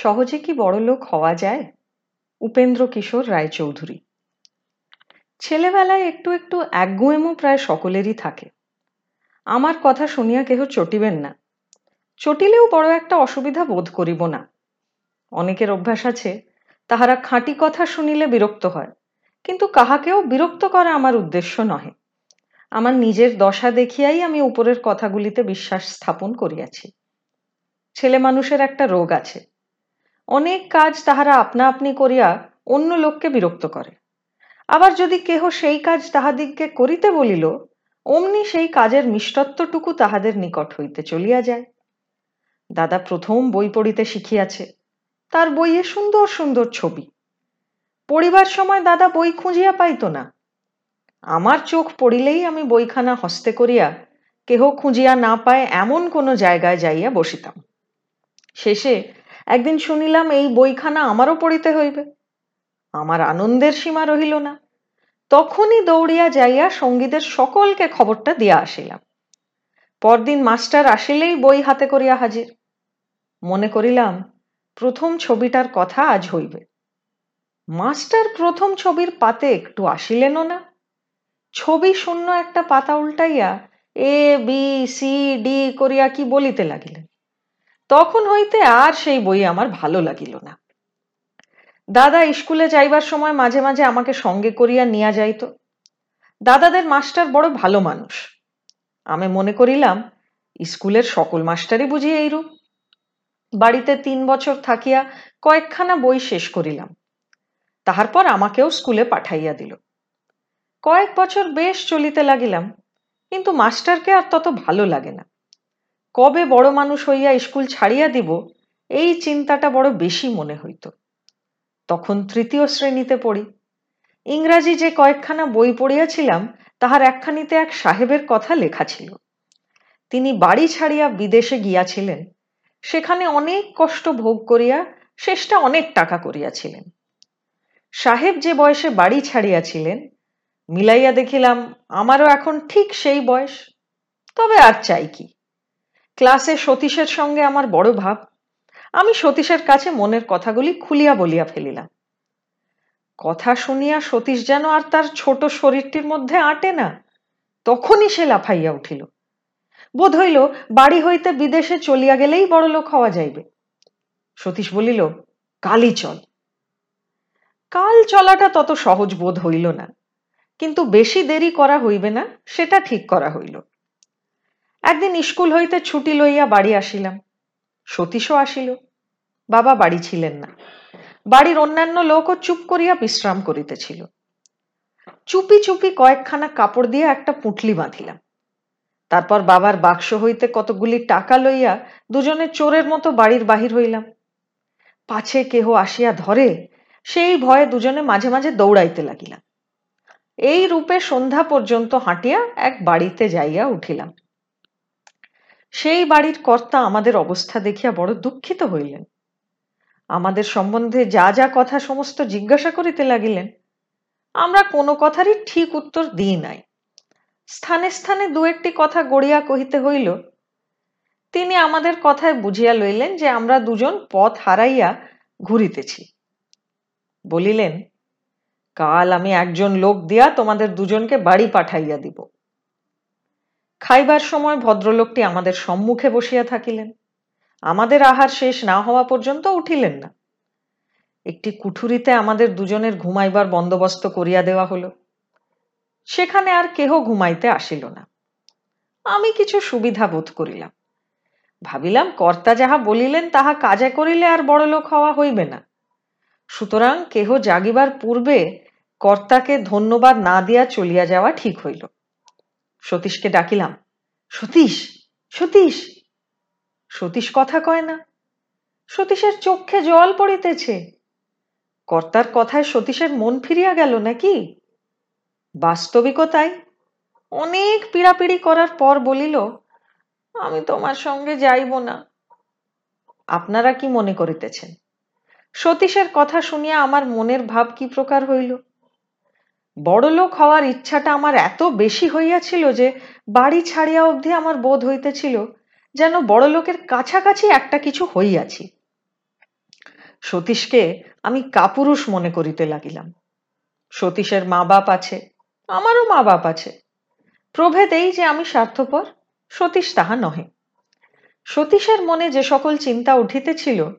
সহজে কি বড়লোক হওয়া যায়? উপেন্দ্র কিশোর রায়চৌধুরী। ছেলেবেলায় একটু একটু একগুঁয়েমো প্রায় সকলেরই থাকে। আমার কথা শুনিয়া কেহ চটিবেন না। চটিলেও বড় একটা অসুবিধা বোধ করিব না। অনেকের অভ্যাস আছে, তাহারা খাঁটি কথা শুনিলে বিরক্ত হয়, কিন্তু কাহাকেও বিরক্ত করা আমার উদ্দেশ্য নহে। আমার নিজের দশা দেখিয়াই আমি উপরের কথাগুলিতে বিশ্বাস স্থাপন করিয়াছি। ছেলে মানুষের একটা রোগ আছে অনেক কাজ তাহারা আপনা আপনি করিয়া অন্য লোককে বিরক্ত করে। আবার যদি কেহ সেই কাজ তাহাদিগকে করিতে বলিল, অমনি সেই কাজের মিষ্টত্বটুকু তাহাদের নিকট হইতে চলিয়া যায়। দাদা প্রথম বই পড়িতে শিখিয়াছে, তার বইয়ে সুন্দর সুন্দর ছবি। পড়িবার সময় দাদা বই খুঁজিয়া পাইত না। আমার চোখ পড়িলেই আমি বইখানা হস্তে করিয়া কেহ খুঁজিয়া না পায় এমন কোনো জায়গায় যাইয়া বসিতাম। শেষে একদিন শুনিলাম এই বইখানা আমারও পড়িতে হইবে। আমার আনন্দের সীমা রহিল না। তখনই দৌড়িয়া যাইয়া সঙ্গীদের সকলকে খবরটা দিয়া আসিলাম। পরদিন মাস্টার আসিলেই বই হাতে করিয়া হাজির। মনে করিলাম, প্রথম ছবিটার কথা আজ হইবে। মাস্টার প্রথম ছবির পাতে একটু আসিলেনও না। ছবি শূন্য একটা পাতা উল্টাইয়া এ, বি, সি, ডি করিয়া কি বলিতে লাগিলেন? তখন হইতে আর সেই বই আমার ভালো লাগিল না। দাদা স্কুলে যাইবার সময় মাঝে মাঝে আমাকে সঙ্গে করিয়া নিয়া যাইত। দাদাদের মাস্টার বড় ভালো মানুষ। আমি মনে করিলাম, স্কুলের সকল মাস্টারই বুঝি এইরূপ। বাড়িতে তিন বছর থাকিয়া কয়েকখানা বই শেষ করিলাম। তাহার পর আমাকেও স্কুলে পাঠাইয়া দিল। কয়েক বছর বেশ চলিতে লাগিলাম, কিন্তু মাস্টারকে আর তত ভালো লাগে না। কবে বড় মানুষ হইয়া স্কুল ছাড়িয়া দিব, এই চিন্তাটা বড় বেশি মনে হইত। তখন তৃতীয় শ্রেণীতে পড়ি। ইংরাজি যে কয়েকখানা বই পড়িয়াছিলাম, তাহার একখানিতে এক সাহেবের কথা লেখা ছিল। তিনি বাড়ি ছাড়িয়া বিদেশে গিয়াছিলেন। সেখানে অনেক কষ্ট ভোগ করিয়া শেষটা অনেক টাকা করিয়াছিলেন। সাহেব যে বয়সে বাড়ি ছাড়িয়াছিলেন, মিলাইয়া দেখিলাম, আমারও এখন ঠিক সেই বয়স। তবে আর চাই কি। ক্লাসে সতীশের সঙ্গে আমার বড় ভাব। আমি সতীশের কাছে মনের কথাগুলি খুলিয়া বলিয়া ফেলিলাম। কথা শুনিয়া সতীশ যেন আর তার ছোট শরীরটির মধ্যে আটে না, তখনই সে লাফাইয়া উঠিল। বোধ হইল বাড়ি হইতে বিদেশে চলিয়া গেলেই বড়লোক হওয়া যাইবে। সতীশ বলিল, কালই চল। কাল চলাটা তত সহজ বোধ হইল না, কিন্তু বেশি দেরি করা হইবে না, সেটা ঠিক করা হইল। একদিন স্কুল হইতে ছুটি লইয়া বাড়ি আসিলাম। সতীশও আসিল। বাবা বাড়ি ছিলেন না। বাড়ির অন্যান্য লোকও চুপ করিয়া বিশ্রাম করিতেছিল। চুপি চুপি কয়েকখানা কাপড় দিয়ে একটা পুঁটলি বাঁধিলাম। তারপর বাবার বাক্স হইতে কতগুলি টাকা লইয়া দুজনে চোরের মতো বাড়ির বাহির হইলাম। পাছে কেহ আসিয়া ধরে, সেই ভয়ে দুজনে মাঝে মাঝে দৌড়াইতে লাগিলাম। এই রূপে সন্ধ্যা পর্যন্ত হাঁটিয়া এক বাড়িতে যাইয়া উঠিলাম। সেই বাড়ির কর্তা আমাদের অবস্থা দেখিয়া বড় দুঃখিত হইলেন। আমাদের সম্বন্ধে যা যা কথা সমস্ত জিজ্ঞাসা করিতে লাগিলেন, আমরা কোনো কথারই ঠিক উত্তর দিই নাই। স্থানে স্থানে দু একটি কথা গড়িয়া কহিতে হইল, তিনি আমাদের কথায় বুঝিয়া লইলেন যে আমরা দুজন পথ হারাইয়া ঘুরিতেছি। বলিলেন, কাল আমি একজন লোক দিয়া তোমাদের দুজনকে বাড়ি পাঠাইয়া দিব। খাইবার সময় ভদ্রলোকটি আমাদের সম্মুখে বসিয়া থাকিলেন। আমাদের আহার শেষ না হওয়া পর্যন্ত উঠিলেন না। একটি কুঠুরিতে আমাদের দুজনের ঘুমাইবার বন্দোবস্ত করিয়া দেওয়া হলো। সেখানে আর কেহ ঘুমাইতে আসিল না। আমি কিছু সুবিধা বোধ করিলাম। ভাবিলাম, কর্তা যাহা বলিলেন, তাহা কাজে করিলে আর বড় লোক হওয়া হইবে না। সুতরাং কেহ জাগিবার পূর্বে কর্তাকে ধন্যবাদ না দিয়া চলিয়া যাওয়া ঠিক হইল। সতীশকে ডাকিলাম। সতীশ সতীশ। সতীশ কথা কয় না। সতীশের চোখে জল পড়িতেছে। কর্তার কথায় সতীশের মন ফিরিয়া গেল নাকি? বাস্তবিকতায় অনেক পীড়াপিড়ি করার পর বলিল, আমি তোমার সঙ্গে যাইব না। আপনারা কি মনে করিতেছেন? সতীশের কথা শুনিয়া আমার মনের ভাব কি প্রকার হইল? বড়লোক হওয়ার ইচ্ছাটা আমার এত বেশি হইয়াছিল যে বাড়ি ছাড়িয়া অবধি আমার বোধ হইতেছিল যেন বড়লোকের কাছাকাছি একটা কিছু হইয়াছি। সতীশকে আমি কাপুরুষ মনে করিতে লাগিলাম। সতীশের মা বাপ আছে, আমারও মা বাপ আছে। প্রভেদ এই যে আমি স্বার্থপর, সতীশ তাহা নহে। সতীশের মনে যে সকল চিন্তা উঠিতেছিল,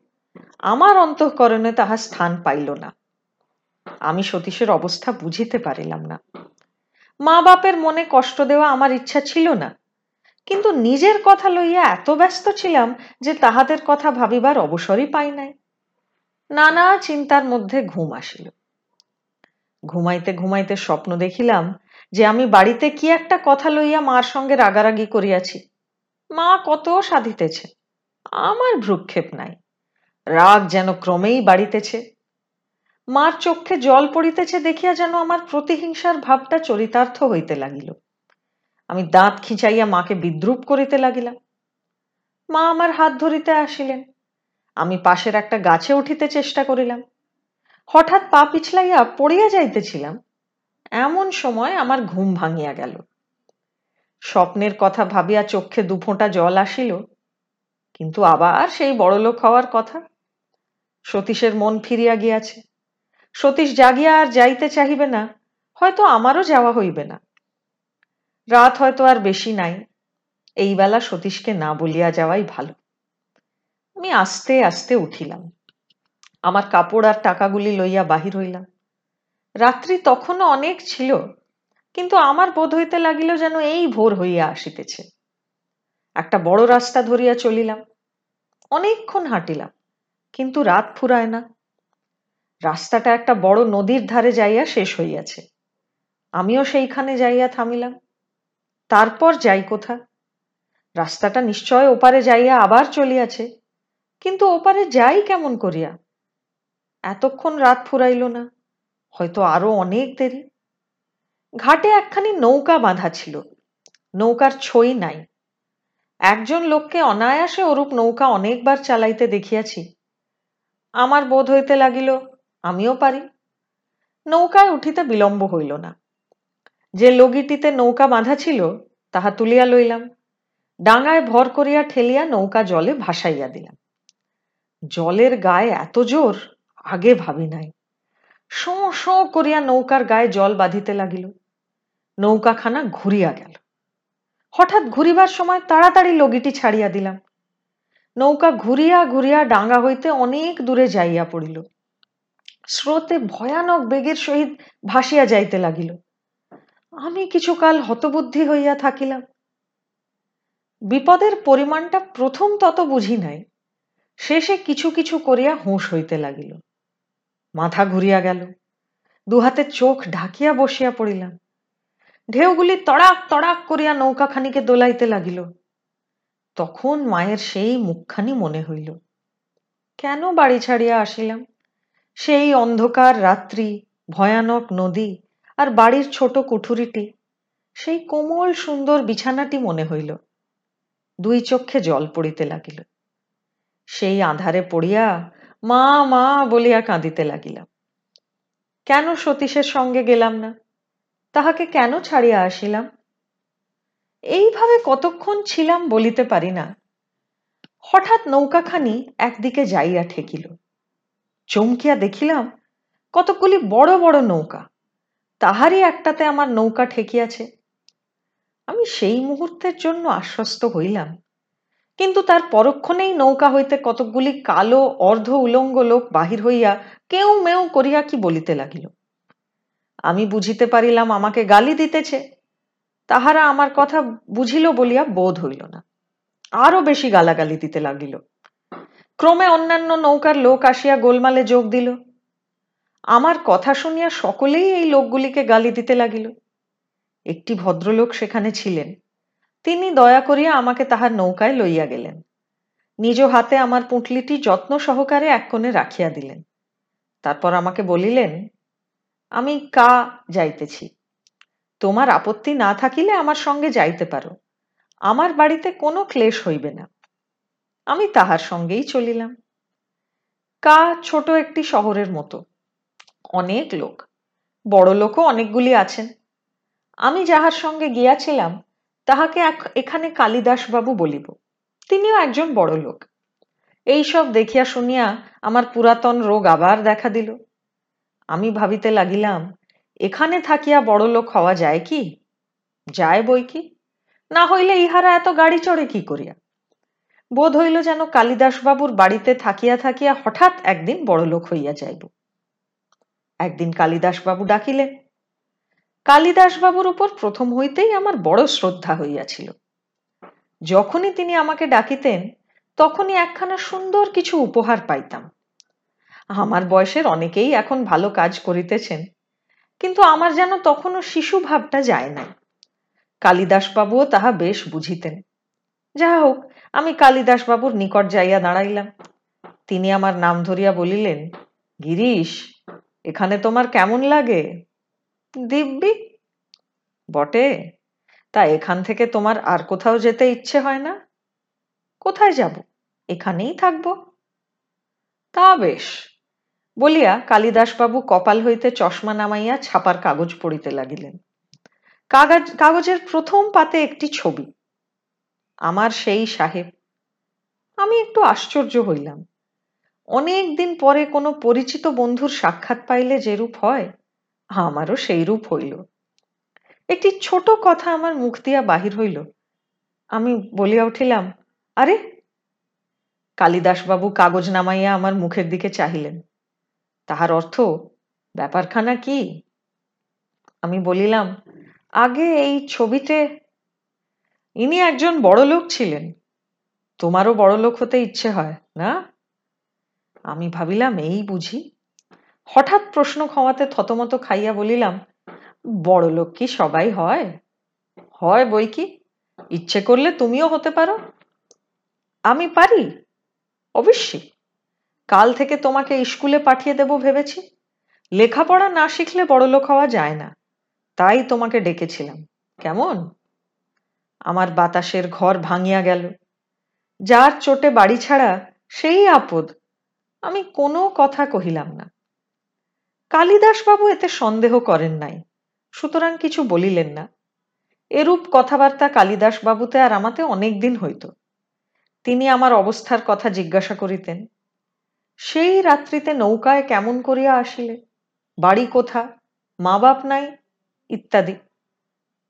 আমার অন্তঃকরণে তাহা স্থান পাইল না। আমি সতীশের অবস্থা বুঝিতে পারিলাম না। মা বাপের মনে কষ্ট দেওয়া আমার ইচ্ছা ছিল না। কিন্তু নিজের কথা লইয়া এত ব্যস্ত ছিলাম যে তাহাদের কথা ভাবিবার অবসরই পাই নাই। নানা চিন্তার মধ্যে ঘুম আসিল। ঘুমাইতে ঘুমাইতে স্বপ্ন দেখিলাম যে আমি বাড়িতে কি একটা কথা লইয়া মার সঙ্গে রাগারাগি করিয়াছি। মা কত সাধিতেছে। আমার ভ্রুক্ষেপ নাই। রাগ যেন ক্রমেই বাড়িতেছে। মার চক্ষে জল পড়িতেছে দেখিয়া যেন আমার প্রতিহিংসার ভাবটা চরিতার্থ হইতে লাগিল। আমি দাঁত খিঁচাইয়া মাকে বিদ্রুপ করিতে লাগিলাম। মা আমার হাত ধরিতে আসিলেন। আমি পাশের একটা গাছে উঠিতে চেষ্টা করিলাম। হঠাৎ পা পিছলাইয়া পড়িয়া যাইতেছিলাম। এমন সময় আমার ঘুম ভাঙিয়া গেল। স্বপ্নের কথা ভাবিয়া চক্ষে দুফোঁটা জল আসিল, কিন্তু আবার সেই বড়লোক হওয়ার কথা। সতীশের মন ফিরিয়া গিয়াছে। সতীশ জাগিয়া আর যাইতে চাহিবে না, হয়তো আমারও যাওয়া হইবে না। রাত হয়তো আর বেশি নাই, এই বেলা সতীশকে না বলিয়া যাওয়াই ভালো। আমি আস্তে আস্তে উঠিলাম। আমার কাপড় আর টাকাগুলি লইয়া বাহির হইলাম। রাত্রি তখনও অনেক ছিল, কিন্তু আমার বোধ হইতে লাগিল যেন এই ভোর হইয়া আসিতেছে। একটা বড় রাস্তা ধরিয়া চলিলাম। অনেকক্ষণ হাঁটিলাম, কিন্তু রাত ফুরায় না। রাস্তাটা একটা বড় নদীর ধারে যাইয়া শেষ হইয়াছে। আমিও সেইখানে যাইয়া থামিলাম। তারপর যাই কোথা? রাস্তাটা নিশ্চয় ওপারে যাইয়া আবার চলিয়াছে। কিন্তু ওপারে যাই কেমন করিয়া? এতক্ষণ রাত ফুরাইল না, হয়তো আরও অনেক দেরি। ঘাটে একখানি নৌকা বাঁধা ছিল, নৌকার ছই নাই। একজন লোককে অনায়াসে ওরূপ নৌকা অনেকবার চালাইতে দেখিয়াছি। আমার বোধ হইতে লাগিল আমিও পারি। নৌকায় উঠিতে বিলম্ব হইল না। যে লগিটিতে নৌকা বাঁধা ছিল, তাহা তুলিয়া লইলাম। ডাঙায় ভর করিয়া ঠেলিয়া নৌকা জলে ভাসাইয়া দিলাম। জলের গায়ে এত জোর, আগে ভাবি নাই। শোঁ শোঁ করিয়া নৌকার গায়ে জল বাঁধিতে লাগিল। নৌকাখানা ঘুরিয়া গেল। হঠাৎ ঘুরিবার সময় তাড়াতাড়ি লগিটি ছাড়িয়া দিলাম। নৌকা ঘুরিয়া ঘুরিয়া ডাঙ্গা হইতে অনেক দূরে যাইয়া পড়িল। স্রোতে ভয়ানক বেগের সহিত ভাসিয়া যাইতে লাগিল। আমি কিছুকাল হতবুদ্ধি হইয়া থাকিলাম। বিপদের পরিমাণটা প্রথম তত বুঝি নাই, শেষে কিছু কিছু করিয়া হুঁশ হইতে লাগিল। মাথা ঘুরিয়া গেল, দুহাতে চোখ ঢাকিয়া বসিয়া পড়িলাম। ঢেউগুলি তড়াক তড়াক করিয়া নৌকাখানিকে দোলাইতে লাগিল। তখন মায়ের সেই মুখখানি মনে হইল। কেন বাড়ি ছাড়িয়া আসিলাম? সেই অন্ধকার রাত্রি, ভয়ানক নদী আর বাড়ির ছোট কুঠুরিটি। সেই কোমল সুন্দর বিছানাটি মনে হইল। দুই চক্ষে জল পড়িতে লাগিল। সেই আধারে পড়িয়া মা মা বলিয়া কাঁদিতে লাগিলাম কেন সতীশের সঙ্গে গেলাম না? তাহাকে কেন ছাড়িয়া আসিলাম? এইভাবে কতক্ষণ ছিলাম বলিতে পারি না। হঠাৎ নৌকাখানি একদিকে যাইয়া ঠেকিল। চমকিয়া দেখিলাম, কতকগুলি বড় বড় নৌকা। তাহারই একটাতে আমার নৌকা ঠেকিয়াছে। আমি সেই মুহূর্তের জন্য আশ্বস্ত হইলাম, কিন্তু তার পরক্ষণেই নৌকা হইতে কতকগুলি কালো, অর্ধ উলঙ্গ লোক বাহির হইয়া কেউ মেউ করিয়া কি বলিতে লাগিল। আমি বুঝিতে পারিলাম আমাকে গালি দিতেছে, তাহারা আমার কথা বুঝিল বলিয়া বোধ হইল না। আরও বেশি গালাগালি দিতে লাগিল। ক্রমে অন্যান্য নৌকার লোক আসিয়া গোলমালে যোগ দিল। আমার কথা শুনিয়া সকলেই এই লোকগুলিকে গালি দিতে লাগিল। একটি ভদ্রলোক সেখানে ছিলেন। তিনি দয়া করিয়া আমাকে তাহার নৌকায় লইয়া গেলেন। নিজ হাতে আমার পুঁটলিটি যত্ন সহকারে এক কোণে রাখিয়া দিলেন। তারপর আমাকে বলিলেন, আমি কা যাইতেছি। তোমার আপত্তি না থাকিলে আমার সঙ্গে যাইতে পারো। আমার বাড়িতে কোনো ক্লেশ হইবে না। আমি তাহার সঙ্গেই চলিলাম। কা ছোট একটি শহরের মতো। অনেক লোক। বড় লোকও অনেকগুলি আছেন। আমি যাহার সঙ্গে গিয়াছিলাম, তাহাকে এখানে কালিদাসবাবু বলিব। তিনিও একজন বড় লোক। এইসব দেখিয়া শুনিয়া আমার পুরাতন রোগ আবার দেখা দিল। আমি ভাবিতে লাগিলাম, এখানে থাকিয়া বড় লোক হওয়া যায় কি? যায় বই কি? না হইলে ইহারা এত গাড়ি চড়ে কি করিয়া? বোধ হইল যেন কালিদাসবাবুর বাড়িতে থাকিয়া থাকিয়া হঠাৎ একদিন বড় লোক হইয়া যাইব। একদিন কালিদাসবাবু ডাকিলেন, কালিদাসবাবুর উপর প্রথম হইতেই আমার বড় শ্রদ্ধা হইয়াছিল। যখনই তিনি আমাকে ডাকিতেন, তখনই একখানা সুন্দর কিছু উপহার পাইতাম। আমার বয়সের অনেকেই এখন ভালো কাজ করিতেছেন, কিন্তু আমার যেন তখনও শিশু ভাবটা যায় নাই। কালিদাসবাবুও তাহা বেশ বুঝিতেন। যাহা হোক আমি কালিদাসবাবুর নিকট যাইয়া দাঁড়াইলাম। তিনি আমার নাম ধরিয়া বলিলেন, গিরিশ, এখানে তোমার কেমন লাগে? দিব্যি? বটে, তা এখান থেকে তোমার আর কোথাও যেতে ইচ্ছে হয় না। কোথায় যাব? এখানেই থাকব। তা বেশ। বলিয়া কালিদাসবাবু কপাল হইতে চশমা নামাইয়া ছাপার কাগজ পড়িতে লাগিলেন। কাগজ, কাগজের প্রথম পাতে একটি ছবি আমার সেই সাহেব। আমি একটু আশ্চর্য হইলাম। অনেক দিন পরে কোনো পরিচিত বন্ধুর সাক্ষাৎ পাইলে যেরূপ হয়, আমারও সেই রূপ হইল। একটি ছোট কথা আমার মুখ দিয়া বাহির হইল। আমি বলিয়া উঠিলাম, আরে! কালিদাসবাবু কাগজ নামাইয়া আমার মুখের দিকে চাহিলেন। তাহার অর্থ? ব্যাপারখানা কি? আমি বলিলাম, আগে এই ছবিতে ইনি একজন বড় লোক ছিলেন। তোমারও বড় লোক হতে ইচ্ছে হয়, না? আমি ভাবিলাম, এই বুঝি? হঠাৎ প্রশ্ন ক্ষমাতে থতমত খাইয়া বলিলাম বড় লোক কি সবাই হয়? হয় বই কি? ইচ্ছে করলে তুমিও হতে পারো। আমি পারি? অবশ্যই। কাল থেকে তোমাকে স্কুলে পাঠিয়ে দেব ভেবেছি। লেখাপড়া না শিখলে বড়লোক হওয়া যায় না। তাই তোমাকে ডেকেছিলাম। কেমন? আমার বাতাসের ঘর ভাঙিয়া গেল। যার চোটে বাড়ি ছাড়া সেই আপদ আমি কোনো কথা কহিলাম না। কালিদাসবাবু এতে সন্দেহ করেন নাই, সুতরাং কিছু বলিলেন না। এরূপ কথাবার্তা কালিদাসবাবুতে আর আমাতে অনেক দিন হইত। তিনি আমার অবস্থার কথা জিজ্ঞাসা করিতেন, সেই রাত্রিতে নৌকায় কেমন করিয়া আসিলে? বাড়ি কোথা? মা বাপ নাই? ইত্যাদি।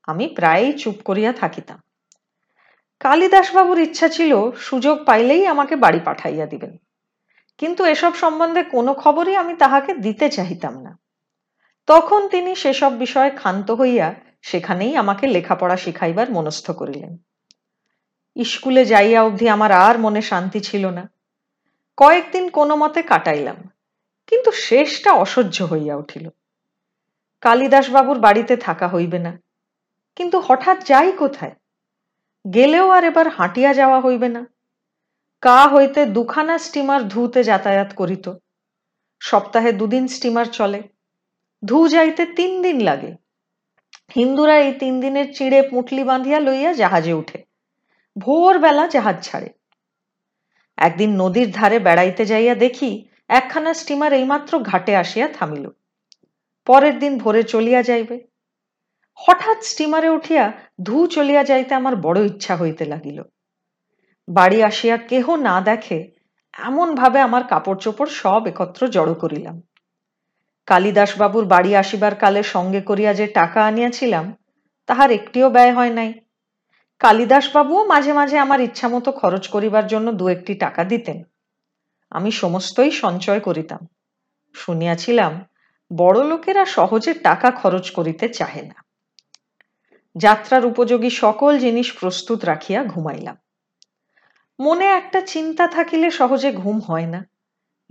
আমি প্রায়ই চুপ করিয়া থাকিতাম। কালিদাসবাবুর ইচ্ছা ছিল সুযোগ পাইলেই আমাকে বাড়ি পাঠাইয়া দিবেন। কিন্তু এসব সম্বন্ধে কোনো খবরই আমি তাহাকে দিতে চাহিতাম না। তখন তিনি সেসব বিষয়ে ক্ষান্ত হইয়া সেখানেই আমাকে লেখাপড়া শিখাইবার মনস্থ করিলেন। স্কুলে যাইয়া অবধি আমার আর মনে শান্তি ছিল না। কয়েকদিন কোনো মতে কাটাইলাম, কিন্তু শেষটা অসহ্য হইয়া উঠিল। কালিদাসবাবুর বাড়িতে থাকা হইবে না কিন্তু হঠাৎ যাই কোথায়? গেলেও আর এবার হাঁটিয়া যাওয়া হইবে না। কা হইতে দুখানা স্টিমার ধুতে যাতায়াত করিত। সপ্তাহে দুদিন স্টিমার চলে। ধু যাইতে তিন দিন লাগে। হিন্দুরা এই তিন দিনের চিড়ে পুঁটলি বাঁধিয়া লইয়া জাহাজে উঠে। ভোরবেলা জাহাজ ছাড়ে। একদিন নদীর ধারে বেড়াইতে যাইয়া দেখি একখানা স্টিমার এইমাত্র ঘাটে আসিয়া থামিল। পরের দিন ভোরে চলিয়া যাইবে। হঠাৎ স্টিমারে উঠিয়া ধু চলিয়া যাইতে আমার বড় ইচ্ছা হইতে লাগিল। বাড়ি আসিয়া কেহ না দেখে এমন ভাবে আমার কাপড় চোপড় সব একত্র জড়ো করিলাম। কালিদাসবাবুর বাড়ি আসিবার কালে সঙ্গে করিয়া যে টাকা আনিয়াছিলাম, তাহার একটিও ব্যয় হয় নাই। কালিদাসবাবুও মাঝে মাঝে আমার ইচ্ছামতো খরচ করিবার জন্য দু একটি টাকা দিতেন। আমি সমস্তই সঞ্চয় করিতাম। শুনিয়াছিলাম বড় লোকেরা সহজে টাকা খরচ করিতে চাহে না। যাত্রার উপযোগী সকল জিনিস প্রস্তুত রাখিয়া ঘুমাইলাম। মনে একটা চিন্তা থাকিলে সহজে ঘুম হয় না।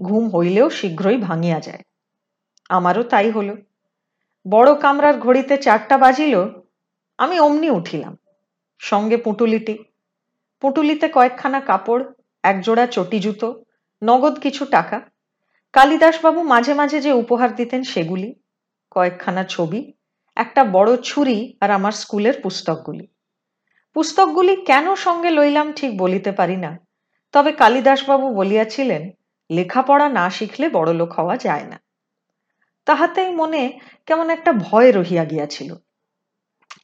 ঘুম হইলেও শীঘ্রই ভাঙিয়া যায়। আমারও তাই হলো। বড় কামরার ঘড়িতে চারটা বাজিল, আমি অমনি উঠিলাম। সঙ্গে পুঁটুলিটি। পুঁটুলিতে কয়েকখানা কাপড়, একজোড়া চটি জুতো, নগদ কিছু টাকা। কালিদাসবাবু মাঝে মাঝে যে উপহার দিতেন সেগুলি, কয়েকখানা ছবি একটা বড় ছুরি আর আমার স্কুলের পুস্তকগুলি। পুস্তকগুলি কেন সঙ্গে লইলাম ঠিক বলিতে পারি না। তবে কালিদাসবাবু বলিয়াছিলেন, লেখাপড়া না শিখলে বড়লোক হওয়া যায় না। তাহাতেই মনে কেমন একটা ভয় রহিয়া গিয়াছিল।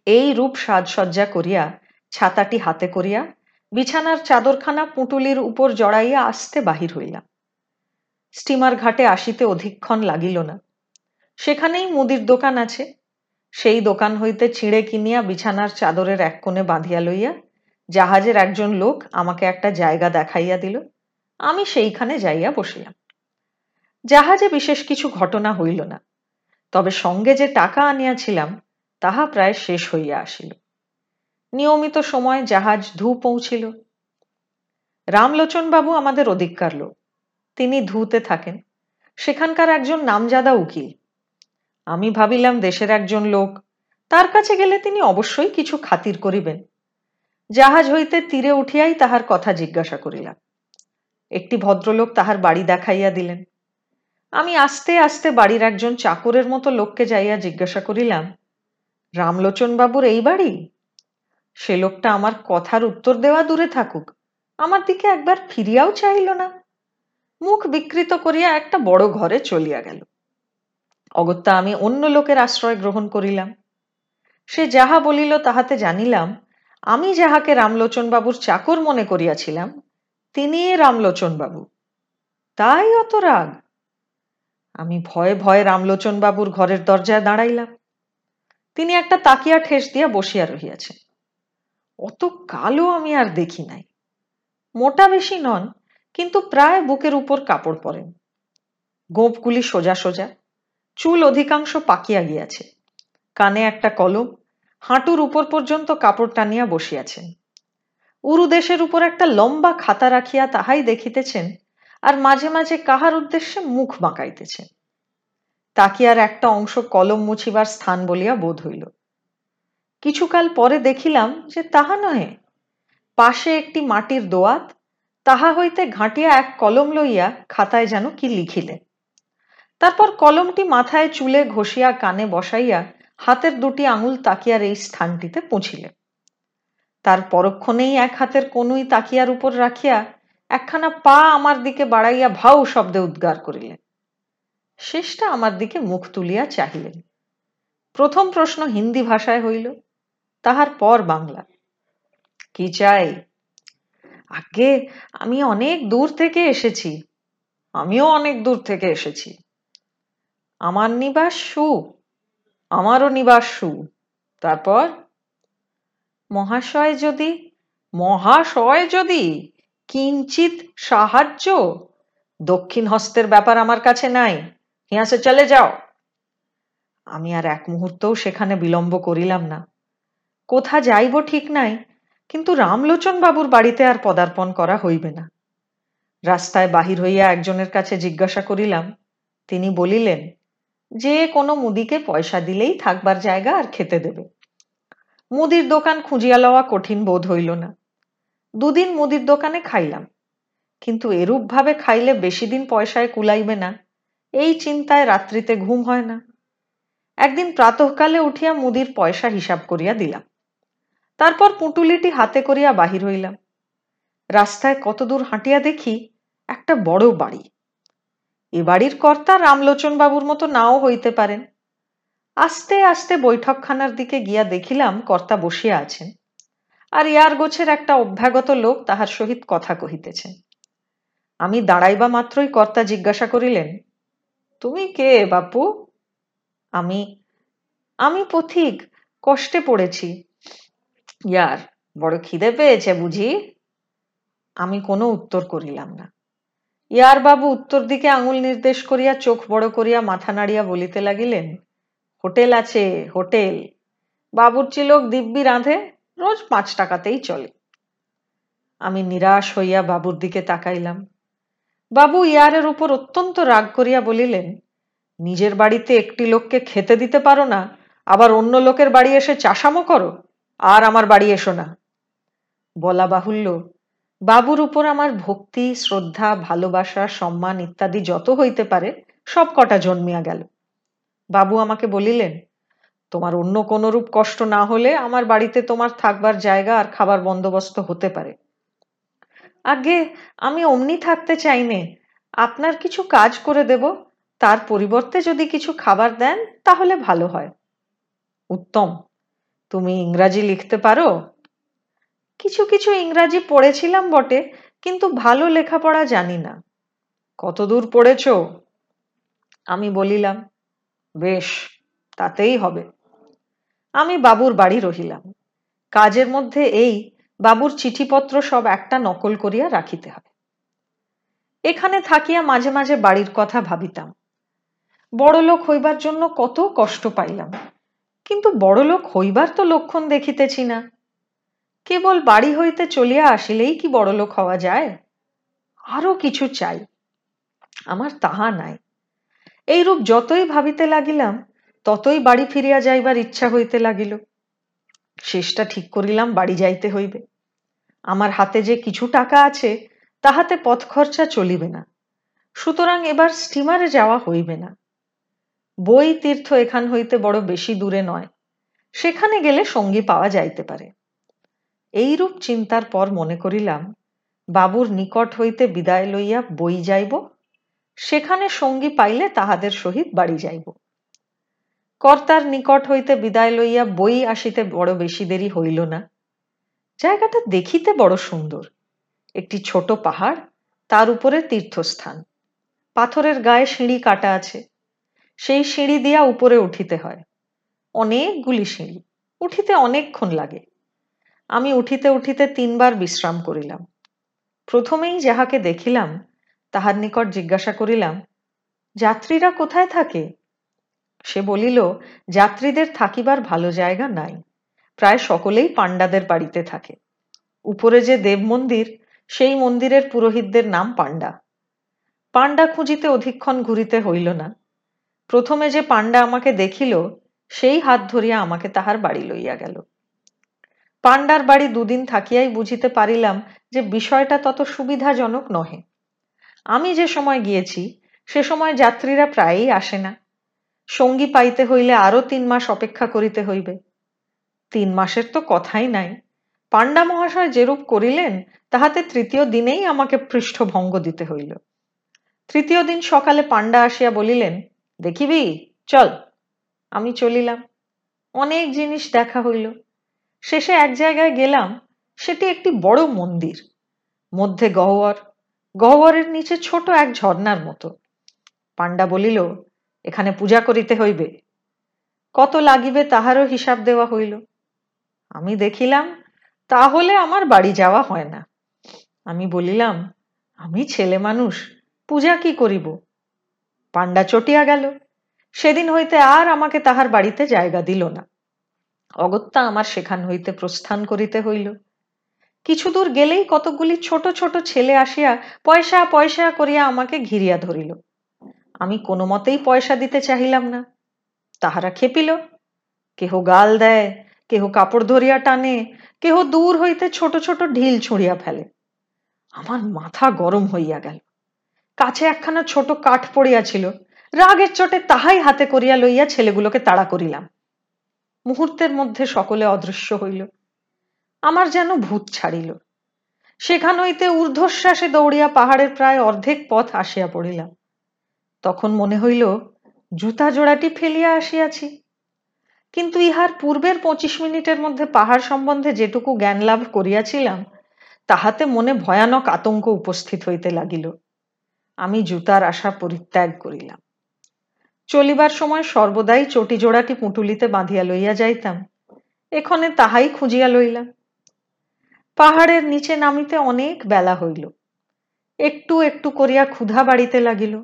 এই রূপ সাজসজ্জা করিয়া, ছাতাটি হাতে করিয়া, বিছানার চাদরখানা পুঁটুলির উপর জড়াইয়া আসতে বাহির হইলাম। স্টিমার ঘাটে আসিতে অধিকক্ষণ লাগিল না। সেখানেই মুদির দোকান আছে। সেই দোকান হইতে ছিঁড়ে কিনিয়া বিছানার চাদরের এক কোণে বাঁধিয়া লইয়া, জাহাজের একজন লোক আমাকে একটা জায়গা দেখাইয়া দিল। আমি সেইখানে যাইয়া বসিলাম। জাহাজে বিশেষ কিছু ঘটনা হইল না। তবে সঙ্গে যে টাকা আনিয়াছিলাম, তাহা প্রায় শেষ হইয়া আসিল। নিয়মিত সময় জাহাজ ধু পৌঁছিল। রামলোচনবাবু আমাদের অধিকার লোক। তিনি ধুতে থাকেন। সেখানকার একজন নামজাদা উকিল। আমি ভাবিলাম দেশের একজন লোক। তার কাছে গেলে তিনি অবশ্যই কিছু খাতির করিবেন। জাহাজ হইতে তীরে উঠিয়াই তাহার কথা জিজ্ঞাসা করিলাম। একটি ভদ্রলোক তাহার বাড়ি দেখাইয়া দিলেন। আমি আস্তে আস্তে বাড়ির একজন চাকরের মতো লোককে যাইয়া জিজ্ঞাসা করিলাম রামলোচন বাবুর এই বাড়ি? সে লোকটা আমার কথার উত্তর দেওয়া দূরে থাকুক, আমার দিকে একবার ফিরিয়াও চাইল না। মুখ বিকৃত করিয়া একটা বড় ঘরে চলিয়া গেল। অগত্যা আমি অন্য লোকের আশ্রয় গ্রহণ করিলাম। সে যাহা বলিল তাহাতে জানিলাম, আমি যাহাকে রামলোচন বাবুর চাকর মনে করিয়াছিলাম তিনি রামলোচন বাবু তাই অত রাগ। আমি ভয়ে ভয়ে রামলোচন বাবুর ঘরের দরজায় দাঁড়াইলাম। তিনি একটা তাকিয়া ঠেস দিয়া বসিয়া রহিয়াছেন। অত কালো আমি আর দেখি নাই। মোটা বেশি নন, কিন্তু প্রায় বুকের উপর কাপড় পরেন। গোপগুলি সোজা সোজা চুল অধিকাংশ পাকিয়া গিয়াছে। কানে একটা কলম, হাঁটুর উপর পর্যন্ত কাপড় টানিয়া বসিয়াছেন। উরুদেশের উপর একটা লম্বা খাতা রাখিয়া তাহাই দেখিতেছেন আর মাঝে মাঝে কাহার উদ্দেশ্যে মুখ বাঁকাইতেছেন। তাকিয়ার একটা অংশ কলম মুছিবার স্থান বলিয়া বোধ হইল। কিছুকাল পরে দেখিলাম যে তাহা নহে, পাশে একটি মাটির দোয়াত, তাহা হইতে ঘাঁটিয়া এক কলম লইয়া খাতায় যেন কি লিখিলেন। তারপর কলমটি মাথায় চুলে ঘষিয়া কানে বসাইয়া হাতের দুটি আঙুল তাকিয়ার এই স্থানটিতে পুঁছিলেন। তার পরক্ষণেই এক হাতের কনুই তাকিয়ার উপর রাখিয়া একখানা পা আমার দিকে বাড়াইয়া ভাউ শব্দে উদ্গার করিলেন। শেষটা আমার দিকে মুখ তুলিয়া চাহিলেন। প্রথম প্রশ্ন হিন্দি ভাষায় হইল, তাহার পর বাংলা। কি চাই? আগে আমি অনেক দূর থেকে এসেছি। আমিও অনেক দূর থেকে এসেছি। আমার নিবাস সু আমারও নিবাস সু তারপর, মহাশয় যদি মহাশয় যদি কিঞ্চিত সাহায্য, দক্ষিণ হস্তের ব্যাপার আমার কাছে নাই। হিয়াসে চলে যাও। আমি আর এক মুহূর্তও সেখানে বিলম্ব করিলাম না। কোথা যাইব ঠিক নাই, কিন্তু রামলোচন বাবুর বাড়িতে আর পদার্পণ করা হইবে না। রাস্তায় বাহির হইয়া একজনের কাছে জিজ্ঞাসা করিলাম, তিনি বলিলেন যে কোনো মুদিকে পয়সা দিলেই থাকবার জায়গা আর খেতে দেবে। মুদির দোকান খুঁজিয়া লওয়া কঠিন বোধ হইল না। দুদিন মুদির দোকানে খাইলাম, কিন্তু এরূপভাবে খাইলে বেশি দিন পয়সায় কুলাইবে না, এই চিন্তায় রাত্রিতে ঘুম হয় না। একদিন প্রাতঃকালে উঠিয়া মুদির পয়সা হিসাব করিয়া দিলাম। তারপর পুঁটুলিটি হাতে করিয়া বাহির হইলাম। রাস্তায় কতদূর হাঁটিয়া দেখি একটা বড় বাড়ি। এ বাড়ির কর্তা রামলোচন বাবুর মতো নাও হইতে পারেন। আস্তে আস্তে বৈঠকখানার দিকে গিয়া দেখিলাম কর্তা বসিয়া আছেন। আর ইয়ার গোছের একটা অভ্যাগত লোক তাহার সহিত কথা কহিতেছেন। আমি দাঁড়াইবা মাত্রই কর্তা জিজ্ঞাসা করিলেন, তুমি কে বাপু? আমি আমি পথিক, কষ্টে পড়েছি। ইয়ার, বড় খিদে পেয়েছে বুঝি? আমি কোনো উত্তর করিলাম না। ইয়ার বাবু উত্তর দিকে আঙুল নির্দেশ করিয়া চোখ বড় করিয়া মাথা নাড়িয়া বলিতে লাগিলেন, হোটেল আছে, হোটেল। বাবুর চিলোক দিব্যি রাঁধে, রোজ পাঁচ টাকাতেই চলে। আমি নিরাশ হইয়া বাবুর দিকে তাকাইলাম। বাবু ইয়ারের উপর অত্যন্ত রাগ করিয়া বলিলেন, নিজের বাড়িতে একটি লোককে খেতে দিতে পারো না, আবার অন্য লোকের বাড়ি এসে চাষামো করো, আর আমার বাড়ি এসো না। বলা বাহুল্য বাবুর উপর আমার ভক্তি, শ্রদ্ধা, ভালোবাসা, সম্মান ইত্যাদি যত হইতে পারে, সব কটা জন্মিয়া গেল। বাবু আমাকে বলিলেন, তোমার অন্য কোনরূপ কষ্ট না হলে আমার বাড়িতে তোমার থাকবার জায়গা আর খাবার বন্দোবস্ত হতে পারে। আগে আমি অমনি থাকতে চাইনে আপনার কিছু কাজ করে দেব, তার পরিবর্তে যদি কিছু খাবার দেন, তাহলে ভালো হয়। উত্তম। তুমি ইংরাজি লিখতে পারো? কিছু কিছু ইংরাজি পড়েছিলাম বটে, কিন্তু ভালো লেখাপড়া জানি না। কতদূর পড়েছ? আমি বলিলাম, বেশ, তাতেই হবে। আমি বাবুর বাড়ি রহিলাম। কাজের মধ্যে এই বাবুর চিঠিপত্র সব একটা নকল করিয়া রাখিতে হবে এখানে থাকিয়া মাঝে মাঝে বাড়ির কথা ভাবিতাম। বড়লোক হইবার জন্য কত কষ্ট পাইলাম, কিন্তু বড়লোক হইবার তো লক্ষণ দেখিতেছি না। কেবল বাড়ি হইতে চলিয়া আসিলেই কি বড়লোক হওয়া যায়? আরও কিছু চাই, আমার তাহা নাই। এইরূপ যতই ভাবিতে লাগিলাম, ততই বাড়ি ফিরিয়া যাইবার ইচ্ছা হইতে লাগিল। শেষটা ঠিক করিলাম, বাড়ি যাইতে হইবে। আমার হাতে যে কিছু টাকা আছে, তাহাতে পথ খরচা চলিবে না। সুতরাং এবার স্টিমারে যাওয়া হইবে না। বই, তীর্থ এখান হইতে বড় বেশি দূরে নয়। সেখানে গেলে সঙ্গী পাওয়া যাইতে পারে। এইরূপ চিন্তার পর মনে করিলাম, বাবুর নিকট হইতে বিদায় লইয়া বই যাইব, সেখানে সঙ্গী পাইলে তাহাদের সহিত বাড়ি যাইব। কর্তার নিকট হইতে বিদায় লইয়া বই আসিতে বড় বেশি দেরি হইল না। জায়গাটা দেখিতে বড় সুন্দর। একটি ছোট পাহাড়, তার উপরে তীর্থস্থান। পাথরের গায়ে সিঁড়ি কাটা আছে। সেই সিঁড়ি দিয়া উপরে উঠিতে হয়। অনেকগুলি সিঁড়ি। উঠিতে অনেকক্ষণ লাগে। আমি উঠিতে উঠিতে তিনবার বিশ্রাম করিলাম। প্রথমেই যাহাকে দেখিলাম, তাহার নিকট জিজ্ঞাসা করিলাম, যাত্রীরা কোথায় থাকে? সে বলিল, যাত্রীদের থাকিবার ভালো জায়গা নাই, প্রায় সকলেই পাণ্ডাদের বাড়িতে থাকে। উপরে যে দেব মন্দির, সেই মন্দিরের পুরোহিতদের নাম পাণ্ডা। পাণ্ডা খুঁজিতে অধিকক্ষণ ঘুরিতে হইল না। প্রথমে যে পাণ্ডা আমাকে দেখিল, সেই হাত ধরিয়া আমাকে তাহার বাড়ি লইয়া গেল। পাণ্ডার বাড়ি দুদিন থাকিয়াই বুঝিতে পারিলাম যে বিষয়টা তত সুবিধাজনক নহে। আমি যে সময় গিয়েছি, সে সময় যাত্রীরা প্রায়ই আসে না। সঙ্গী পাইতে হইলে আরও তিন মাস অপেক্ষা করিতে হইবে। তিন মাসের তো কথাই নাই। পাণ্ডা মহাশয় যেরূপ করিলেন, তাহাতে তৃতীয় দিনেই আমাকে পৃষ্ঠভঙ্গ দিতে হইল। তৃতীয় দিন সকালে পাণ্ডা আসিয়া বলিলেন, দেখিবি, চল। আমি চলিলাম। অনেক জিনিস দেখা হইল। শেষে এক জায়গায় গেলাম, সেটি একটি বড় মন্দির। মধ্যে গহ্বর, গহ্বরের নিচে ছোট এক ঝর্ণার মতো। পাণ্ডা বলিল, এখানে পূজা করিতে হইবে। কত লাগিবে তাহারও হিসাব দেওয়া হইল। আমি দেখিলাম, তাহলে আমার বাড়ি যাওয়া হয় না। আমি বলিলাম, আমি ছেলে মানুষ, পূজা কি করিব? পাণ্ডা চটিয়া গেল। সেদিন হইতে আর আমাকে তাহার বাড়িতে জায়গা দিল না। অগত্যা আমার সেখান হইতে প্রস্থান করিতে হইল। কিছু দূর গেলেই কতকগুলি ছোট ছোট ছেলে আসিয়া পয়সা পয়সা করিয়া আমাকে ঘিরিয়া ধরিল। আমি কোনো মতেই পয়সা দিতে চাহিলাম না। তাহারা খেপিল। কেহ গাল দেয়, কেহ কাপড় ধরিয়া টানে, কেহ দূর হইতে ছোট ছোট ঢিল ছুঁড়িয়া ফেলে। আমার মাথা গরম হইয়া গেল। কাছে একখানা ছোট কাঠ পড়িয়াছিল। রাগের চটে তাহাই হাতে করিয়া লইয়া ছেলেগুলোকে তাড়া করিলাম। মুহূর্তের মধ্যে সকলে অদৃশ্য হইল। আমার যেন ভূত ছাড়িল। সেখান হইতে ঊর্ধ্বশ্বাসে দৌড়িয়া পাহাড়ের প্রায় অর্ধেক পথ আসিয়া পড়িলাম। তখন মনে হইল, জুতা জোড়াটি ফেলিয়া আসিয়াছি। কিন্তু ইহার পূর্বের পঁচিশ মিনিটের মধ্যে পাহাড় সম্বন্ধে যেটুকু জ্ঞান লাভ করিয়াছিলাম, তাহাতে মনে ভয়ানক আতঙ্ক উপস্থিত হইতে লাগিল। আমি জুতার আশা পরিত্যাগ করিলাম। চলিবার সময় সর্বদাই চটি জোড়াটি পুঁটুলিতে বাঁধিয়া লইয়া যাইতাম। এখানে তাহাই খুঁজিয়া লইলাম। পাহাড়ের নিচে নামিতে অনেক বেলা হইল। একটু একটু করিয়া ক্ষুধা বাড়িতে লাগিল।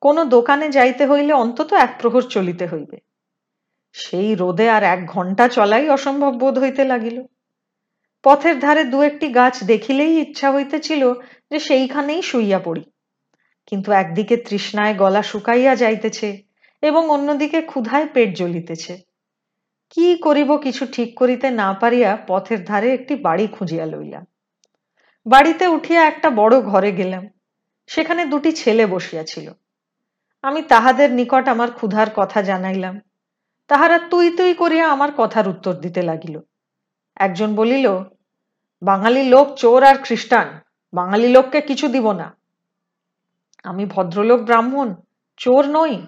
কোনো দোকানে যাইতে হইলে অন্তত এক প্রহর চলিতে হইবে। সেই রোদে আর এক ঘণ্টা চলাই অসম্ভব বোধ হইতে লাগিল। পথের ধারে দু একটি গাছ দেখিলেই ইচ্ছা হইতেছিল যে সেইখানেই শুইয়া পড়ি। কিন্তু একদিকে তৃষ্ণায় গলা শুকাইয়া যাইতেছে এবং অন্যদিকে ক্ষুধায় পেট জ্বলিতেছে। কি করিব কিছু ঠিক করিতে না পারিয়া পথের ধারে একটি বাড়ি খুঁজিয়া লইলাম। বাড়িতে উঠিয়া একটা বড় ঘরে গেলাম। সেখানে দুটি ছেলে বসিয়াছিল আমি তাহাদের নিকট আমার ক্ষুধার কথা জানাইলাম। তাহারা তুই তুই করিয়া আমার কথার উত্তর দিতে লাগিল। একজন বলিল, বাঙালি লোক চোর আর খ্রিস্টান। বাঙালি লোককে কিছু দিব না। আমি ভদ্রলোক ব্রাহ্মণ, চোর নই।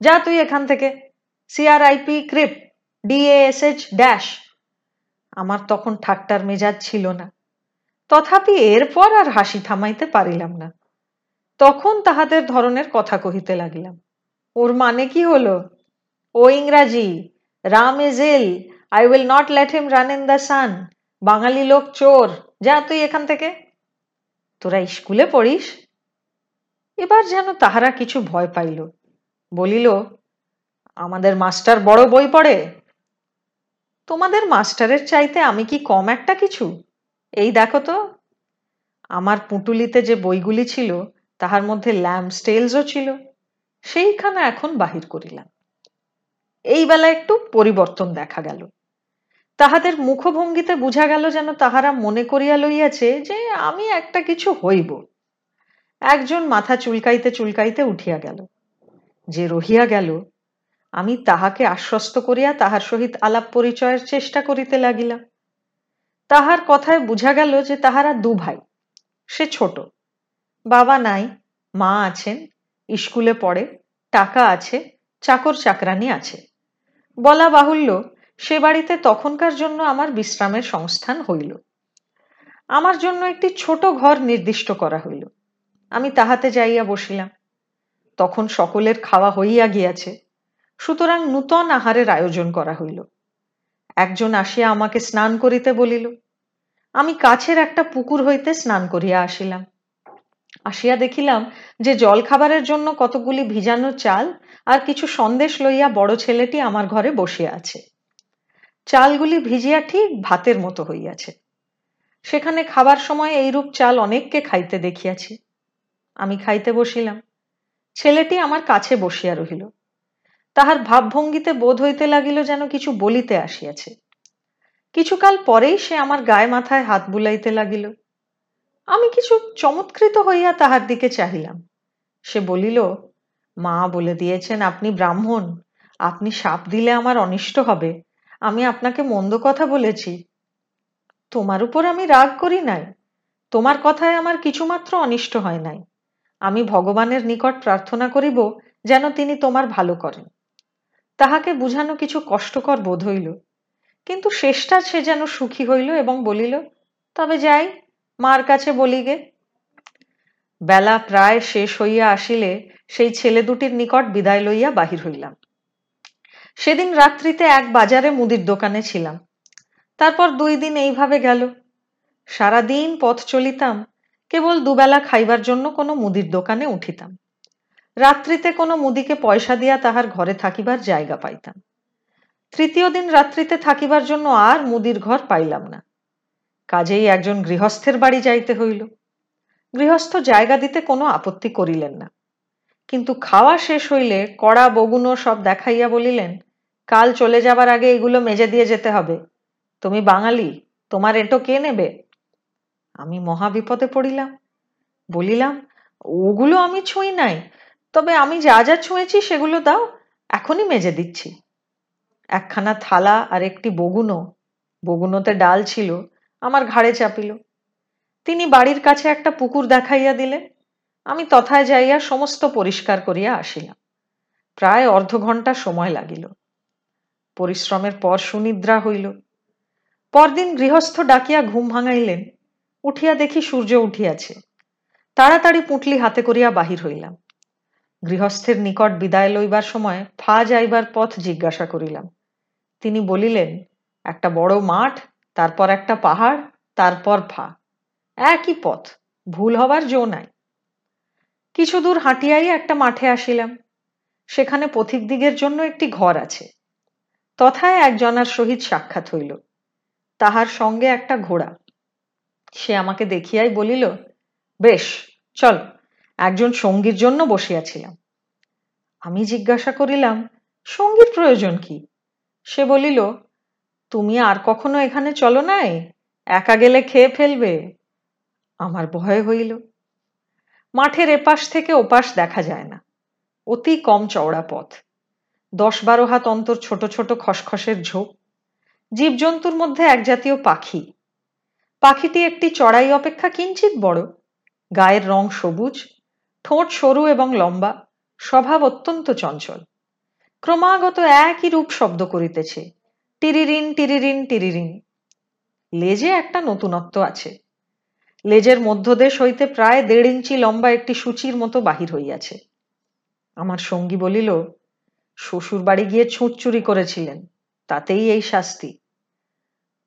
যা তুই এখান থেকে। সিআরআইপি ক্রিপ ডিএএসএইচ ড্যাশ আমার তখন ঠাট্টার মেজাজ ছিল না। তথাপি এরপর আর হাসি থামাইতে পারিলাম না। তখন তাহাদের ধরনের কথা কহিতে লাগিলাম। ওর মানে কি হলো? ও ইংরাজি, Ram is ill, I will not let him run in the sun. Bengali লোক চোর। যা তুই এখান থেকে। তোরা স্কুলে পড়িস? এবার যেন তাহারা কিছু ভয় পাইল। বলিল, আমাদের মাস্টার বড় বই পড়ে। তোমাদের মাস্টারের চাইতে আমি কি কম একটা কিছু? এই দেখো তো। আমার পুঁটুলিতে যে বইগুলি ছিল, তাহার মধ্যে ল্যাম্প স্টেলসও ছিল। সেইখানে এখন বাহির করিলাম। এই বেলা একটু পরিবর্তন দেখা গেল। তাহাদের মুখভঙ্গিতে বুঝা গেল যেন তাহারা মনে করিয়া লইয়াছে যে আমি একটা কিছু হইব। একজন মাথা চুলকাইতে চুলকাইতে উঠিয়া গেল। যে রহিয়া গেল, আমি তাহাকে আশ্বস্ত করিয়া তাহার সহিত আলাপ পরিচয়ের চেষ্টা করিতে লাগিলাম। তাহার কথায় বুঝা গেল যে তাহারা দু ভাই, সে ছোট। বাবা নাই, মা আছেন, স্কুলে পড়ে, টাকা আছে, চাকর চাকরানি আছে। বলা বাহুল্য, সে বাড়িতে তখনকার জন্য আমার বিশ্রামের সংস্থান হইল। আমার জন্য একটি ছোট ঘর নির্দিষ্ট করা হইল। আমি তাহাতে যাইয়া বসিলাম। তখন সকলের খাওয়া হইয়া গিয়াছে। সুতরাং নূতন আহারের আয়োজন করা হইল। একজন আসিয়া আমাকে স্নান করিতে বলিল, আমি কাছের একটা পুকুর হইতে স্নান করিয়া আসিলাম। আসিয়া দেখিলাম যে জল খাবারের জন্য কতগুলি ভিজানো চাল আর কিছু সন্দেশ লইয়া বড় ছেলেটি আমার ঘরে বসিয়া আছে। চালগুলি ভিজিয়া ঠিক ভাতের মতো হইয়াছে। সেখানে খাবার সময় এইরূপ চাল অনেককে খাইতে দেখিয়াছি। আমি খাইতে বসিলাম। ছেলেটি আমার কাছে বসিয়া রহিল। তাহার ভাবভঙ্গিতে বোধ হইতে লাগিল যেন কিছু বলিতে আসিয়াছে। কিছুকাল পরেই সে আমার গায়ে মাথায় হাত বুলাইতে লাগিল। আমি কিছু চমৎকৃত হইয়া তাহার দিকে চাহিলাম। সে বলিল, মা বলে দিয়েছেন আপনি ব্রাহ্মণ। আপনি সাপ দিলে আমার অনিষ্ট হবে। আমি আপনাকে মন্দ কথা বলেছি। তোমার উপর আমি রাগ করি নাই। তোমার কথায় আমার কিছুমাত্র অনিষ্ট হয় নাই। আমি ভগবানের নিকট প্রার্থনা করিব যেন তিনি তোমার ভালো করেন। তাহাকে বুঝানো কিছু কষ্টকর বোধ হইল, কিন্তু শেষটা সে যেন সুখী হইল এবং বলিল, তবে যাই, মার কাছে বলিগে বেলা প্রায় শেষ হইয়া আসিলে সেই ছেলে দুটির নিকট বিদায় লইয়া বাহির হইলাম। সেদিন রাত্রিতে এক বাজারে মুদির দোকানে ছিলাম। তারপর দুই দিন এইভাবে গেল। সারাদিন পথ চলিতাম কেবল দুবেলা খাইবার জন্য কোনো মুদির দোকানে উঠিতাম। রাত্রিতে কোনো মুদিকে পয়সা দিয়া তাহার ঘরে থাকিবার জায়গা পাইতাম। তৃতীয় দিন রাত্রিতে থাকিবার জন্য আর মুদির ঘর পাইলাম না। কাজেই একজন গৃহস্থের বাড়ি যাইতে হইল। গৃহস্থ জায়গা দিতে কোনো আপত্তি করিলেন না। কিন্তু খাওয়া শেষ হইলে কড়া বগুনো সব দেখাইয়া বলিলেন, কাল চলে যাবার আগে এগুলো মেজে দিয়ে যেতে হবে। তুমি বাঙালি, তোমার এটো কে নেবে? আমি মহা বিপদে পড়িলাম। বলিলাম, ওগুলো আমি ছুঁই নাই। তবে আমি যা যা ছুঁয়েছি সেগুলো দাও, এখনই মেজে দিচ্ছি। একখানা থালা আর একটি বগুনো, বগুনোতে ডাল ছিল, আমার ঘাড়ে চাপিল। তিনি বাড়ির কাছে একটা পুকুর দেখাইয়া দিলেন। আমি তথায় যাইয়া সমস্ত পরিষ্কার করিয়া আসিলাম। প্রায় অর্ধ ঘণ্টা সময় লাগিল। পরিশ্রমের পর সুনিদ্রা হইল। পরদিন গৃহস্থ ডাকিয়া ঘুম ভাঙাইলেন। উঠিয়া দেখি সূর্য উঠিয়াছে। তাড়াতাড়ি পুঁটলি হাতে করিয়া বাহির হইলাম। গৃহস্থের নিকট বিদায় লইবার সময় ফা যাইবার পথ জিজ্ঞাসা করিলাম। তিনি বলিলেন, একটা বড় মাঠ, তারপর একটা পাহাড়, তারপর ফা। একই পথ, ভুল হবার জো নাই। কিছু দূর হাঁটিয়াই একটা মাঠে আসিলাম। সেখানে পথিক দিগের জন্য একটি ঘর আছে। তথায় একজনার সহিত সাক্ষাৎ হইল। তাহার সঙ্গে একটা ঘোড়া। সে আমাকে দেখিয়াই বলিল, বেশ, চল, একজন সঙ্গীর জন্য বসিয়াছিলাম। আমি জিজ্ঞাসা করিলাম, সঙ্গীর প্রয়োজন কি? সে বলিল, তুমি আর কখনো এখানে চলো নাই, একা গেলে খেয়ে ফেলবে। আমার ভয় হইল। মাঠের এপাশ থেকে ওপাশ দেখা যায় না, অতি কম চওড়া পথ। দশ বারো হাত অন্তর ছোট ছোট খসখসের ঝোপ। জীবজন্তুর মধ্যে এক জাতীয় পাখি। পাখিটি একটি চড়াই অপেক্ষা কিঞ্চিত বড়। গায়ের রং সবুজ, ঠোঁট সরু এবং লম্বা, স্বভাব অত্যন্ত চঞ্চল। ক্রমাগত একই রূপ শব্দ করিতেছে টিরিরিন টিরিরিন টিরিরিন লেজে একটা নতুনত্ব আছে। লেজের মধ্যদেশ হইতে প্রায় দেড় ইঞ্চি লম্বা একটি সূচির মতো বাহির হইয়াছে। আমার সঙ্গী বলিল শ্বশুর বাড়ি গিয়ে ছুঁচ চুরি করেছিলেন, তাতেই এই শাস্তি।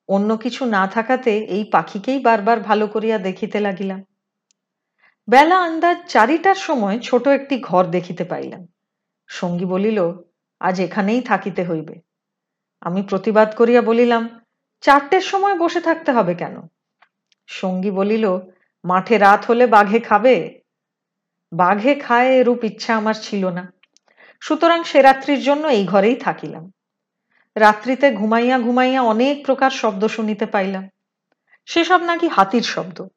অন্য কিছু না থাকাতে এই পাখিকেই বারবার ভালো করিয়া দেখিতে লাগিলাম। বেলা আন্দাজ চারিটার সময় ছোট একটি ঘর দেখিতে পাইলাম। সঙ্গী বলিল, আজ এখানেই থাকিতে হইবে। আমি প্রতিবাদ করিয়া বলিলাম, চারটের সময় বসে থাকতে হবে কেন? সঙ্গী বলিল, মাঠে রাত হলে বাঘে খাবে? বাঘে খায় এরূপ ইচ্ছা আমার ছিল না। সুতরাং সে রাত্রির জন্য এই ঘরেই থাকিলাম। রাত্রিতে ঘুমাইয়া ঘুমাইয়া অনেক প্রকার শব্দ শুনিতে পাইলাম। সেসব নাকি হাতির শব্দ।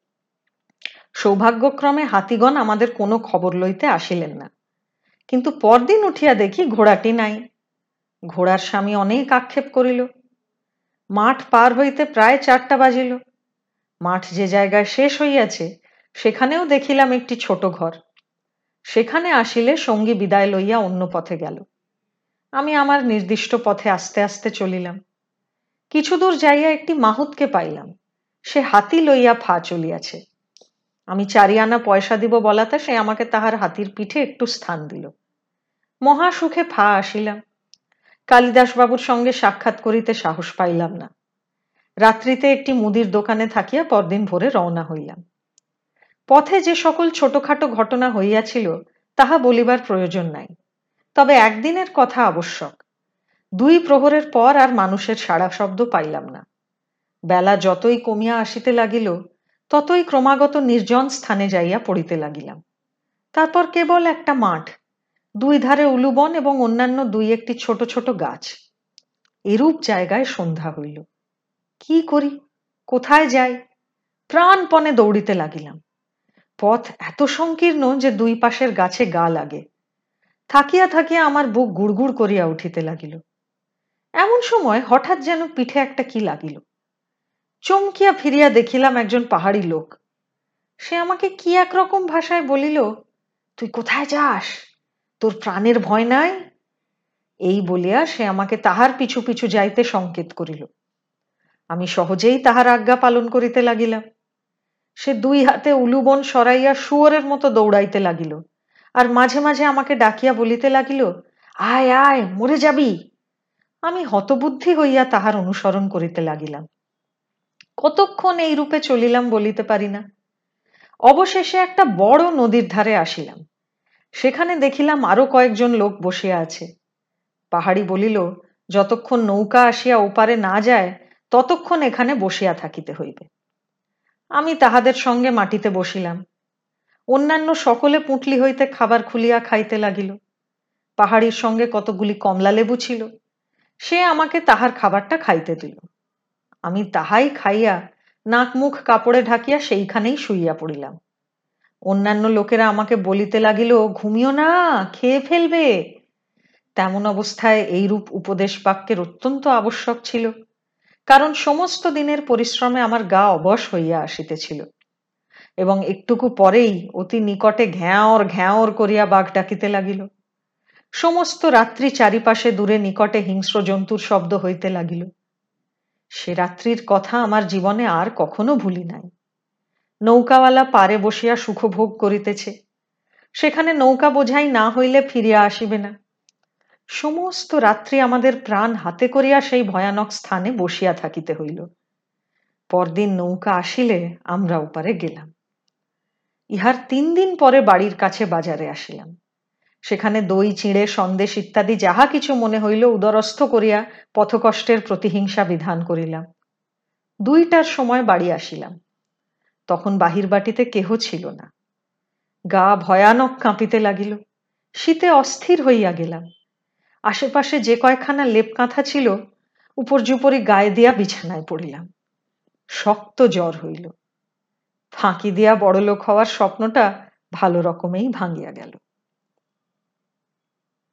সৌভাগ্যক্রমে হাতিগণ আমাদের কোনো খবর লইতে আসিলেন না। কিন্তু পরদিন উঠিয়া দেখি ঘোড়াটি নাই। ঘোড়ার স্বামী অনেক আক্ষেপ করিল। মাঠ পার হইতে প্রায় চারটা বাজিল। মাঠ যে জায়গায় শেষ হইয়াছে, সেখানেও দেখিলাম একটি ছোট ঘর। সেখানে আসিলে সঙ্গী বিদায় লইয়া অন্য পথে গেল। আমি আমার নির্দিষ্ট পথে আস্তে আস্তে চলিলাম। কিছু দূর যাইয়া একটি মাহুতকে পাইলাম। সে হাতি লইয়া ফা চলিয়াছে। আমি চারি আনা পয়সা দিব বলাতে সে আমাকে তাহার হাতির পিঠে একটু স্থান দিল। মহা সুখে ফা আসিলাম। কালিদাসবাবুর সঙ্গে সাক্ষাৎ করিতে সাহস পাইলাম না। রাত্রিতে একটি মুদির দোকানে থাকিয়া পরদিন ভোরে রওনা হইলাম। পথে যে সকল ছোটখাটো ঘটনা হইয়াছিল, তাহা বলিবার প্রয়োজন নাই। তবে একদিনের কথা আবশ্যক। দুই প্রহরের পর আর মানুষের সাড়া শব্দ পাইলাম না। বেলা যতই কমিয়া আসিতে লাগিল, ততই ক্রমাগত নির্জন স্থানে যাইয়া পড়িতে লাগিলাম। তারপর কেবল একটা মাঠ, দুই ধারে উলুবন এবং অন্যান্য দুই একটি ছোট ছোট গাছ। এরূপ জায়গায় সন্ধ্যা হইল। কি করি? কোথায় যাই? প্রাণপণে দৌড়িতে লাগিলাম। পথ এত সংকীর্ণ যে দুই পাশের গাছে গা লাগে। থাকিয়া থাকিয়া আমার বুক গুড়গুড় করিয়া উঠিতে লাগিল। এমন সময় হঠাৎ যেন পিঠে একটা কি লাগিল। চমকিয়া ফিরিয়া দেখিলাম একজন পাহাড়ি লোক। সে আমাকে কি একরকম ভাষায় বলিল, তুই কোথায় যাস? তোর প্রাণের ভয় নাই? এই বলিয়া সে আমাকে তাহার পিছু পিছু যাইতে সংকেত করিল। আমি সহজেই তাহার আজ্ঞা পালন করিতে লাগিলাম। সে দুই হাতে উলুবন সরাইয়া শুয়োরের মতো দৌড়াইতে লাগিল। আর মাঝে মাঝে আমাকে ডাকিয়া বলিতে লাগিল, আয় আয়, মরে যাবি। আমি হতবুদ্ধি হইয়া তাহার অনুসরণ করিতে লাগিলাম। কতক্ষণ এই রূপে চলিলাম বলিতে পারি না। অবশেষে একটা বড় নদীর ধারে আসিলাম। সেখানে দেখিলাম আরও কয়েকজন লোক বসিয়া আছে। পাহাড়ি বলিল, যতক্ষণ নৌকা আসিয়া ওপারে না যায়, ততক্ষণ এখানে বসিয়া থাকিতে হইবে। আমি তাহাদের সঙ্গে মাটিতে বসিলাম। অন্যান্য সকলে পুঁটলি হইতে খাবার খুলিয়া খাইতে লাগিল। পাহাড়ির সঙ্গে কতগুলি কমলা লেবু ছিল, সে আমাকে তাহার খাবারটা খাইতে দিল। আমি তাহাই খাইয়া নাক মুখ কাপড়ে ঢাকিয়া সেইখানেই শুইয়া পড়িলাম। অন্যান্য লোকেরা আমাকে বলিতে লাগিল, ঘুমিও না, খেয়ে ফেলবে। তেমন অবস্থায় এইরূপ উপদেশ বাক্যের অত্যন্ত আবশ্যক ছিল, কারণ সমস্ত দিনের পরিশ্রমে আমার গা অবশ হইয়া আসিতেছিল। এবং একটুকু পরেই অতি নিকটে ঘ্যাঁওর ঘ্যাঁওর করিয়া বাঘ ডাকিতে লাগিল। সমস্ত রাত্রি চারিপাশে দূরে নিকটে হিংস্র জন্তুর শব্দ হইতে লাগিল। সে রাত্রির কথা আমার জীবনে আর কখনো ভুলি নাই। নৌকাওয়ালা পারে বসিয়া সুখভোগ করিতেছে। সেখানে নৌকা বোঝাই না হইলে ফিরিয়া আসিবে না। সমস্ত রাত্রি আমাদের প্রাণ হাতে করিয়া সেই ভয়ানক স্থানে বসিয়া থাকিতে হইল। পরদিন নৌকা আসিলে আমরা ওপারে গেলাম। ইহার তিন দিন পরে বাড়ির কাছে বাজারে আসিলাম। সেখানে দই, চিঁড়ে, সন্দেশ ইত্যাদি যাহা কিছু মনে হইল উদরস্থ করিয়া পথকষ্টের প্রতিহিংসা বিধান করিলাম। দুইটার সময় বাড়ি আসিলাম। তখন বাহির বাটিতে কেহ ছিল না। গা ভয়ানক কাঁপিতে লাগিল। শীতে অস্থির হইয়া গেলাম। আশেপাশে যে কয়খানা লেপ কাঁথা ছিল উপর্যুপরি গায়ে দিয়া বিছানায় পড়িলাম। শক্ত জ্বর হইল। ফাঁকি দিয়া বড়লোক হওয়ার স্বপ্নটা ভালো রকমেই ভাঙিয়া গেল।